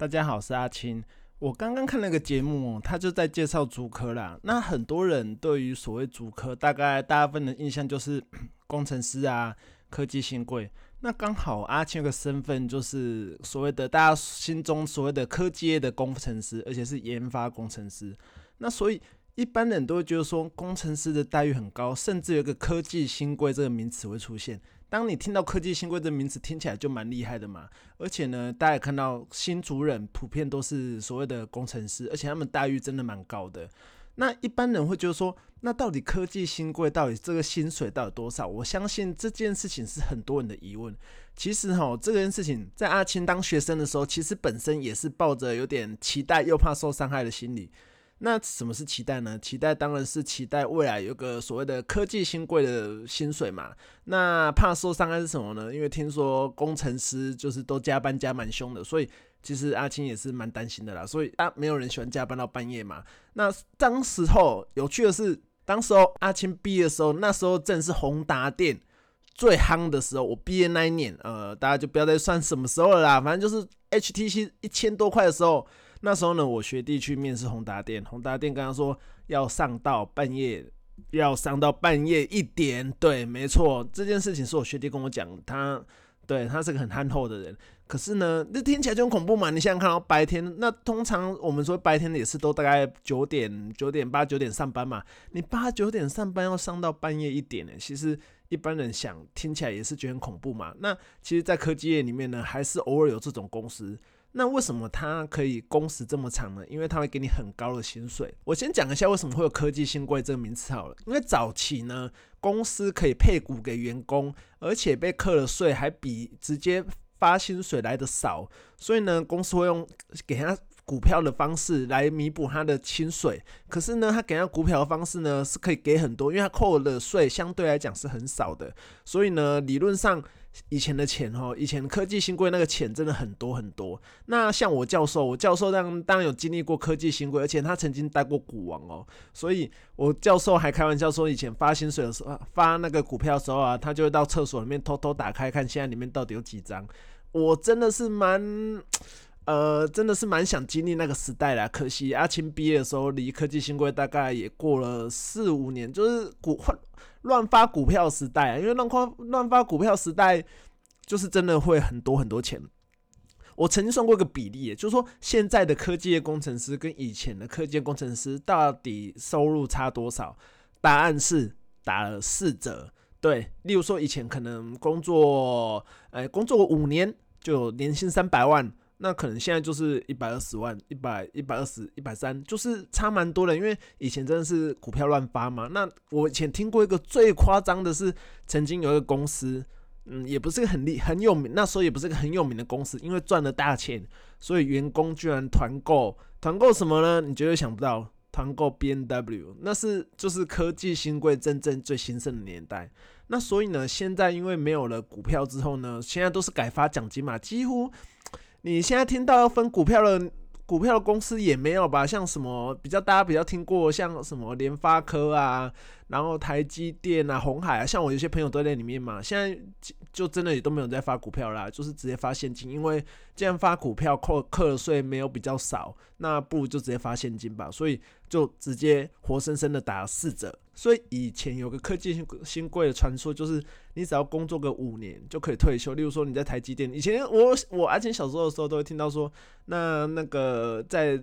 大家好，是阿青。我刚刚看那个节目，他就在介绍竹科啦。那很多人对于所谓竹科，大概大部分的印象就是 工程师啊，科技新贵。那刚好阿青有个身份，就是所谓的大家心中所谓的科技业的工程师，而且是研发工程师。那所以一般人都会觉得说，工程师的待遇很高，甚至有个科技新贵这个名词会出现。当你听到科技新贵这名词，听起来就蛮厉害的嘛。而且呢，大家也看到新主人普遍都是所谓的工程师，而且他们待遇真的蛮高的。那一般人会觉得说，那到底科技新贵到底这个薪水到底多少？我相信这件事情是很多人的疑问。其实哈，这件事情在阿青当学生的时候，其实本身也是抱着有点期待又怕受伤害的心理。那什么是期待呢？期待当然是期待未来有个所谓的科技新贵的薪水嘛。那怕受伤害是什么呢？因为听说工程师就是都加班加蛮凶的，所以其实阿青也是蛮担心的啦。所以啊，没有人喜欢加班到半夜嘛。那当时候有趣的是，当时候阿青毕业的时候，那时候正是宏达电最夯的时候。我毕业那一年，呃，大家就不要再算什么时候了啦，反正就是 HTC 一千多块的时候。那时候呢，我学弟去面试宏达电，宏达电跟他说要上到半夜，要上到半夜一点。对，没错，这件事情是我学弟跟我讲，他对他是个很憨厚的人。可是呢，这听起来就很恐怖嘛。你想想看到白天，那通常我们说白天也是都大概九点、九点八、九点上班嘛。你八九点上班要上到半夜一点呢？其实一般人想听起来也是觉得很恐怖嘛。那其实，在科技业里面呢，还是偶尔有这种公司。那为什么他可以工时这么长呢？因为他会给你很高的薪水。我先讲一下为什么会有科技新贵这个名词好了。因为早期呢，公司可以配股给员工，而且被扣了税还比直接发薪水来的少，所以呢，公司会用给他股票的方式来弥补他的薪水。可是呢，他给他股票的方式呢是可以给很多，因为他扣的税相对来讲是很少的，所以呢，理论上。以前的钱哦，以前科技新贵那个钱真的很多很多。那像我教授，我教授当当然有经历过科技新贵，而且他曾经带过股王哦。所以我教授还开玩笑说，以前发薪水的时候，发那个股票的时候啊，他就会到厕所里面偷偷打开看，现在里面到底有几张。我真的是蛮，呃，真的是蛮想经历那个时代啦。可惜阿青毕业的时候，离科技新贵大概也过了四五年，就是股换。乱发股票时代啊，因为乱发乱发股票时代，就是真的会很多很多钱。我曾经算过一个比例，就是说现在的科技业工程师跟以前的科技业工程师到底收入差多少？答案是打了四折。对，例如说以前可能工作，呃，工作五年就年薪三百万。那可能现在就是一百二十万，一百一百二十一百三，就是差蛮多的。因为以前真的是股票乱发嘛。那我以前听过一个最夸张的是，曾经有一个公司，嗯，也不是很厉很有名，那时候也不是个很有名的公司，因为赚了大钱，所以员工居然团购，团购什么呢？你绝对想不到，团购 B N W，那是就是科技新贵真正最兴盛的年代。那所以呢，现在因为没有了股票之后呢，现在都是改发奖金嘛，几乎。你现在听到要分股票的股票的公司也没有吧？像什么比较大家比较听过，像什么联发科啊，然后台积电啊、红海啊，像我有些朋友都在里面嘛。现在就真的也都没有在发股票啦，就是直接发现金，因为既然发股票扣课税没有比较少，那不如就直接发现金吧。所以就直接活生生的打了四折。所以以前有个科技新新贵的传说，就是你只要工作个五年就可以退休。例如说你在台积电，以前我我而且小时候的时候都会听到说，那那个在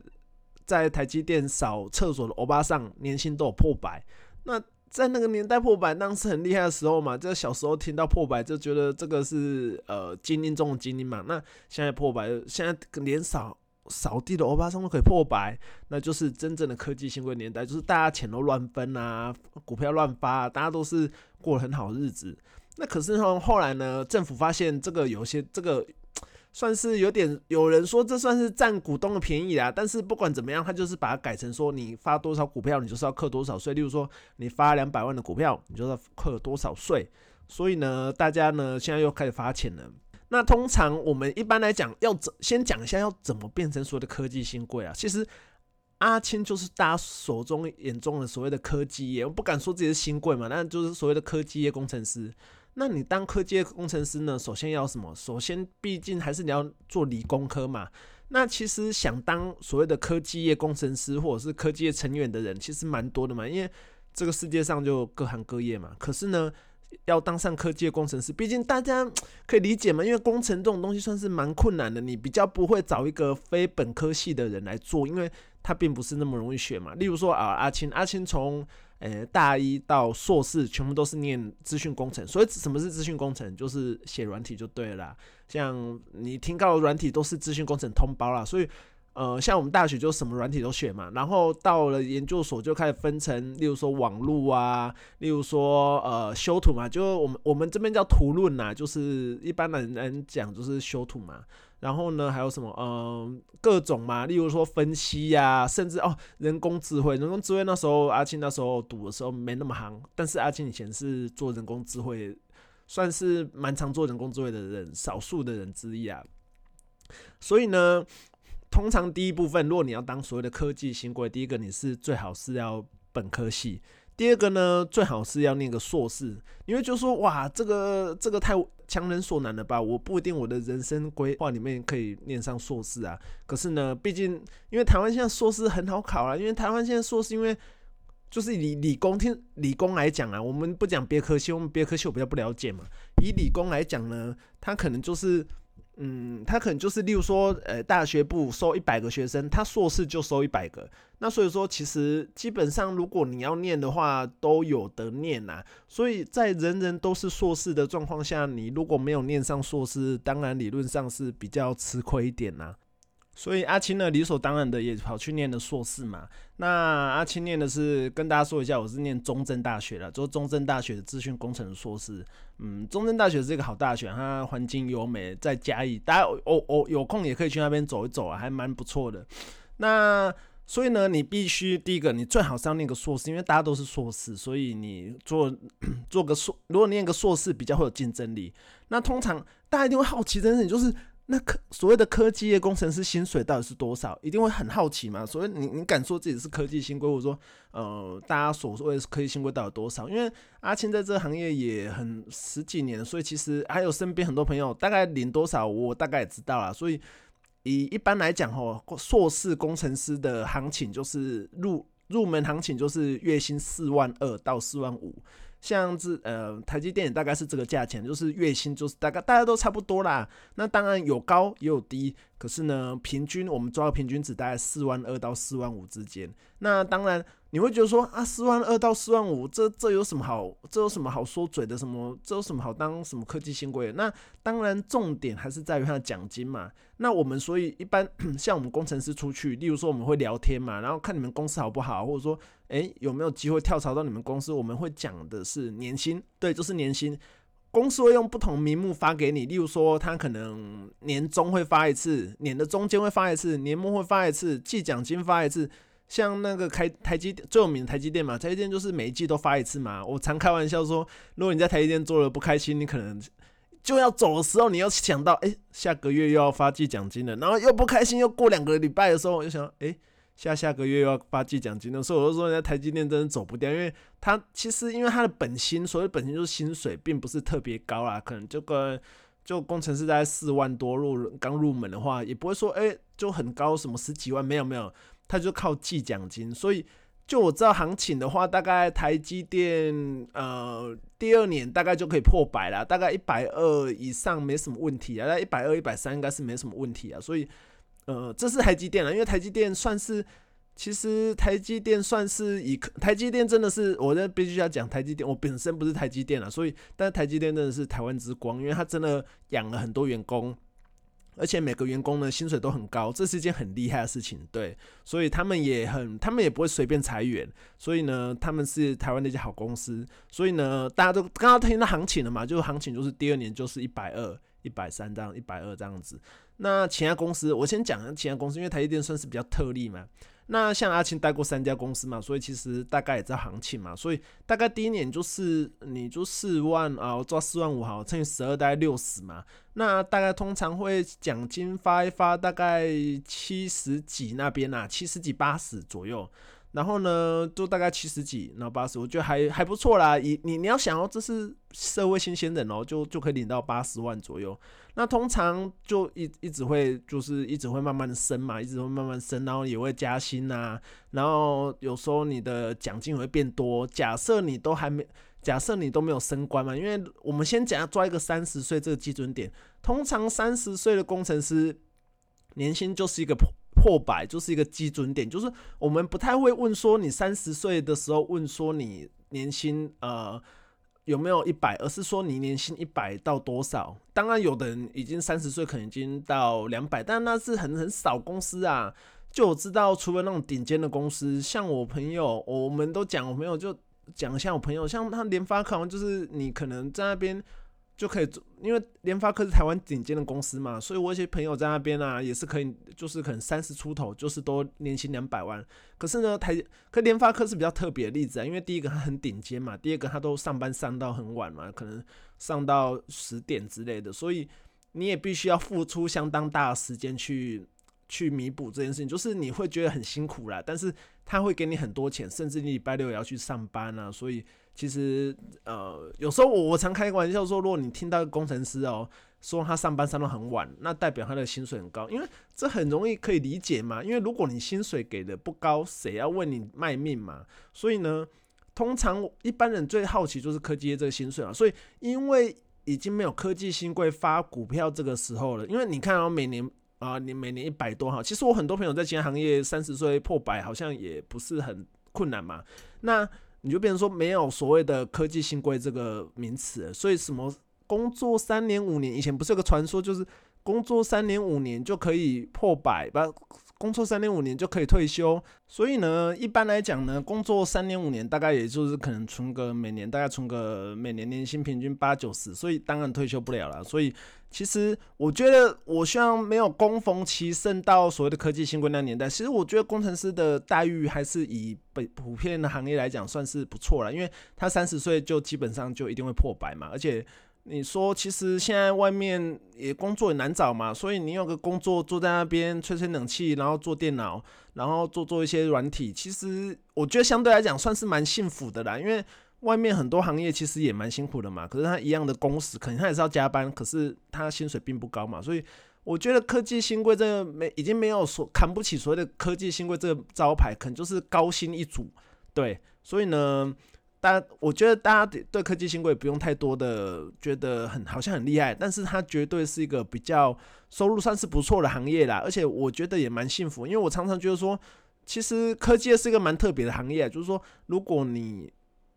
在台积电扫厕所的欧巴桑年薪都有破百。那在那个年代破百，当时很厉害的时候嘛，就小时候听到破百就觉得这个是呃精英中的精英嘛。那现在破百，现在连扫。扫地的欧巴桑都可以破百，那就是真正的科技新贵年代，就是大家钱都乱分啊，股票乱发啊，大家都是过很好日子。那可是后后来呢，政府发现这个有些这个算是有点，有人说这算是占股东的便宜啦。但是不管怎么样，他就是把它改成说，你发多少股票，你就是要扣多少税。例如说，你发两百万的股票，你就要扣多少税。所以呢，大家呢现在又开始发钱了。那通常我们一般来讲，要怎先讲一下要怎么变成所谓的科技新贵啊？其实阿青就是大家手中眼中的所谓的科技业，我不敢说自己是新贵嘛，那就是所谓的科技业工程师。那你当科技工程师呢，首先要什么？首先毕竟还是你要做理工科嘛。那其实想当所谓的科技业工程师或者是科技业成员的人，其实蛮多的嘛，因为这个世界上就各行各业嘛。可是呢，要当上科技业工程师，毕竟大家可以理解嘛，因为工程这种东西算是蛮困难的，你比较不会找一个非本科系的人来做，因为他并不是那么容易学嘛。例如说啊，阿青，阿青从呃、大一到硕士全部都是念资讯工程，所以什么是资讯工程？就是写软体就对了。像你听到的软体都是资讯工程通包啦，所以呃，像我们大学就什么软体都学嘛。然后到了研究所就开始分成，例如说网路啊，例如说呃修图嘛，就我们我们这边叫图论呐，就是一般的人讲就是修图嘛。然后呢，还有什么？嗯、各种嘛，例如说分析呀、甚至哦，人工智慧。人工智慧那时候阿青那时候读的时候没那么行，但是阿青以前是做人工智慧，算是蛮常做人工智慧的人，少数的人之一啊。所以呢，通常第一部分，如果你要当所谓的科技新贵，第一个你是最好是要本科系。第二个呢，最好是要念个硕士，因为就说哇，这个这个太强人所难了吧？我不一定我的人生规划里面可以念上硕士啊。可是呢，毕竟因为台湾现在硕士很好考啊，因为台湾现在硕士，因为就是以理工听理工来讲啊，我们不讲别科系，我们别科系我比较不了解嘛。以理工来讲呢，它可能就是。嗯，他可能就是，例如说，呃，大学部收一百个学生，他硕士就收一百个。那所以说，其实基本上，如果你要念的话，都有得念呐。所以在人人都是硕士的状况下，你如果没有念上硕士，当然理论上是比较吃亏一点呐。所以阿青呢，理所当然的也跑去念了硕士嘛。那阿青念的是，跟大家说一下，我是念中正大学的，就是中正大学的资讯工程硕士。嗯，中正大学是一个好大学，它环境优美，在嘉义，大家哦哦有空也可以去那边走一走啊，还蛮不错的。那所以呢，你必须第一个，你最好是要念个硕士，因为大家都是硕士，所以你做 做个硕，如果念个硕士比较会有竞争力。那通常大家一定会好奇的事情就是。那科所谓的科技业工程师薪水到底是多少？一定会很好奇嘛？所以你你敢说自己是科技新贵，或者说呃，大家所谓的科技新贵到底多少？因为阿青在这个行业也很十几年，所以其实还有身边很多朋友大概领多少，我大概也知道啦。所以以一般来讲吼，硕士工程师的行情就是入入门行情就是月薪四万二到四万五。像是呃台积电大概是这个价钱，就是月薪就是大概大家都差不多啦。那当然有高也有低，可是呢，平均我们抓个平均值大概四万二到四万五之间。那当然。你会觉得说啊，四万二到四万五，这这有什么好？这有什么好说嘴的？什么这有什么好当什么科技新贵？那当然，重点还是在于他的奖金嘛。那我们所以一般 像我们工程师出去，例如说我们会聊天嘛，然后看你们公司好不好，或者说诶有没有机会跳槽到你们公司，我们会讲的是年薪，对，就是年薪。公司会用不同名目发给你，例如说他可能年终会发一次，年的中间会发一次，年末会发一次，季奖金发一次。像那个开台积最有名的台积电嘛，台积电就是每一季都发一次嘛。我常开玩笑说，如果你在台积电做了不开心，你可能就要走的时候，你要想到，哎、下个月又要发季奖金了，然后又不开心，又过两个礼拜的时候，我就想，哎、下下个月又要发季奖金了。所以我就说，人家台积电真的走不掉，因为他其实因为他的本薪，所谓本薪就是薪水，并不是特别高啦，可能就跟就工程师在四万多入刚入门的话，也不会说，哎、就很高，什么十几万，没有没有。他就靠计奖金，所以就我知道行情的话，大概台积电呃第二年大概就可以破百了，大概一百二以上没什么问题啊，那一百二、一百三应该是没什么问题啊。所以呃，这是台积电了，因为台积电算是，其实台积电算是以台积电真的是，我这必须要讲台积电，我本身不是台积电了，所以但是台积电真的是台湾之光，因为他真的养了很多员工。而且每个员工呢，薪水都很高，这是一件很厉害的事情，对，所以他们也很，他们也不会随便裁员，所以呢，他们是台湾的一家好公司，所以呢，大家都刚刚听到行情了嘛，就行情就是第二年就是一百二、一百三这样，一百二这样子。那其他公司，我先讲其他公司，因为台积电算是比较特例嘛。那像阿青待过三家公司嘛，所以其实大概也知道行情嘛，所以大概第一年就是你就四万啊，我抓四万五好，乘以十二大概六十嘛。那大概通常会奖金发一发，大概七十几那边啊，七十几八十左右。然后呢，就大概七十几，然后八十，我觉得还还不错啦。你你你要想哦，这是社会新鲜人哦，就就可以领到八十万左右。那通常就一一直会就是一直会慢慢的升嘛，一直会慢慢升，然后也会加薪呐。然后有时候你的奖金会变多。假设你都还没，假设你都没有升官嘛，因为我们先讲抓一个三十岁这个基准点。通常三十岁的工程师年薪就是一个普。破百就是一个基准点，就是我们不太会问说你三十岁的时候问说你年薪呃有没有一百，而是说你年薪一百到多少。当然，有的人已经三十岁可能已经到两百，但那是很很少公司啊。就我知道，除了那种顶尖的公司，像我朋友，我们都讲我朋友就讲一下我朋友，像他联发科，就是你可能在那边。就可以做，因为联发科是台湾顶尖的公司嘛，所以我一些朋友在那边啊，也是可以，就是可能三十出头，就是都年薪两百万。可是呢，台可联发科是比较特别的例子啊，因为第一个它很顶尖嘛，第二个它都上班上到很晚嘛，可能上到十点之类的，所以你也必须要付出相当大的时间去去弥补这件事情，就是你会觉得很辛苦啦，但是他会给你很多钱，甚至你礼拜六也要去上班啊，所以。其实，呃，有时候我我常开玩笑说，如果你听到工程师哦说他上班上到很晚，那代表他的薪水很高，因为这很容易可以理解嘛。因为如果你薪水给的不高，谁要为你卖命嘛？所以呢，通常一般人最好奇就是科技业这个薪水啊。所以，因为已经没有科技新贵发股票这个时候了，因为你看哦，每年啊，你每年一百多哈，其实我很多朋友在其他行业三十岁破百，好像也不是很困难嘛。那你就变成说没有所谓的科技新规这个名词，所以什么工作三年五年，以前不是有个传说，就是工作三年五年就可以破百吧？工作三年五年就可以退休，所以呢，一般来讲呢，工作三年五年大概也就是可能存个每年大概存个每年年薪平均八九十，所以当然退休不了了。所以其实我觉得，我希望没有恭逢其盛到所谓的科技新贵那年代。其实我觉得工程师的待遇还是以普普遍的行业来讲算是不错了，因为他三十岁就基本上就一定会破百嘛，而且。你说，其实现在外面也工作也难找嘛，所以你有个工作坐在那边吹吹冷气，然后做电脑，然后做做一些软体，其实我觉得相对来讲算是蛮幸福的啦。因为外面很多行业其实也蛮辛苦的嘛，可是他一样的工时，可能他也是要加班，可是他薪水并不高嘛，所以我觉得科技新贵这个没已经没有所扛不起所谓的科技新贵这个招牌，可能就是高薪一族，对，所以呢。但，我觉得大家对科技新贵不用太多的觉得很好像很厉害，但是它绝对是一个比较收入算是不错的行业啦，而且我觉得也蛮幸福，因为我常常觉得说，其实科技是一个蛮特别的行业，就是说，如果你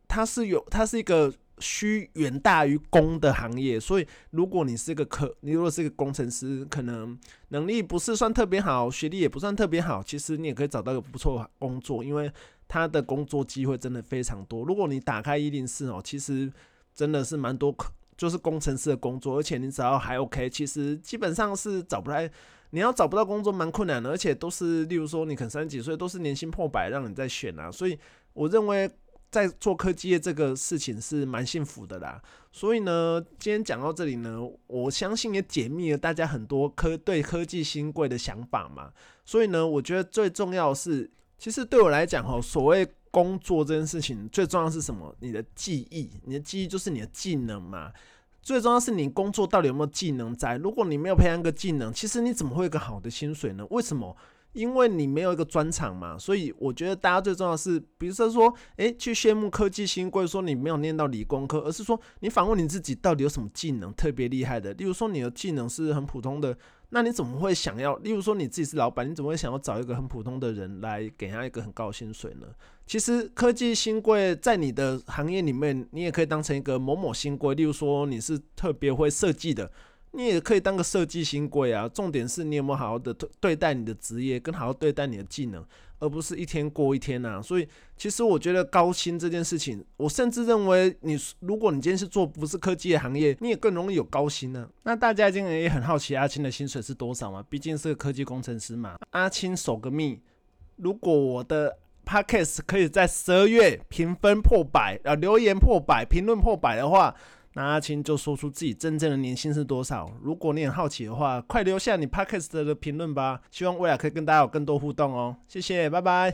它是有它是一个需远大于供的行业，所以如果你是一个科，你如果是一个工程师，可能能力不是算特别好，学历也不算特别好，其实你也可以找到一个不错的工作，因为。他的工作机会真的非常多。如果你打开一零四哦，其实真的是蛮多，就是工程师的工作，而且你只要还 OK，其实基本上是找不来。你要找不到工作蛮困难的，而且都是，例如说你可能三十几岁，都是年薪破百让你在选啊。所以我认为在做科技业这个事情是蛮幸福的啦。所以呢，今天讲到这里呢，我相信也解密了大家很多科对科技新贵的想法嘛。所以呢，我觉得最重要的是。其实对我来讲，哈，所谓工作这件事情，最重要是什么？你的技艺，你的技艺就是你的技能嘛。最重要是你工作到底有没有技能在。如果你没有培养个技能，其实你怎么会有个好的薪水呢？为什么？因为你没有一个专长嘛。所以我觉得大家最重要是，比如说说，诶，去羡慕科技新贵，说你没有念到理工科，而是说你反问你自己，到底有什么技能特别厉害的？例如说，你的技能是很普通的。那你怎么会想要？例如说你自己是老板，你怎么会想要找一个很普通的人来给他一个很高薪水呢？其实科技新贵在你的行业里面，你也可以当成一个某某新贵。例如说你是特别会设计的。你也可以当个设计新贵啊，重点是你有没有好好的对待你的职业，跟好好对待你的技能，而不是一天过一天呐。所以，其实我觉得高薪这件事情，我甚至认为你，如果你今天是做不是科技的行业，你也更容易有高薪呢。那大家今天也很好奇阿青的薪水是多少嘛？毕竟是个科技工程师嘛。阿青守个密，如果我的 podcast 可以在十二月评分破百，啊，留言破百，评论破百的话。那阿青就说出自己真正的年薪是多少。如果你很好奇的话，快留下你 Podcast 的评论吧。希望未来可以跟大家有更多互动哦。谢谢，拜拜。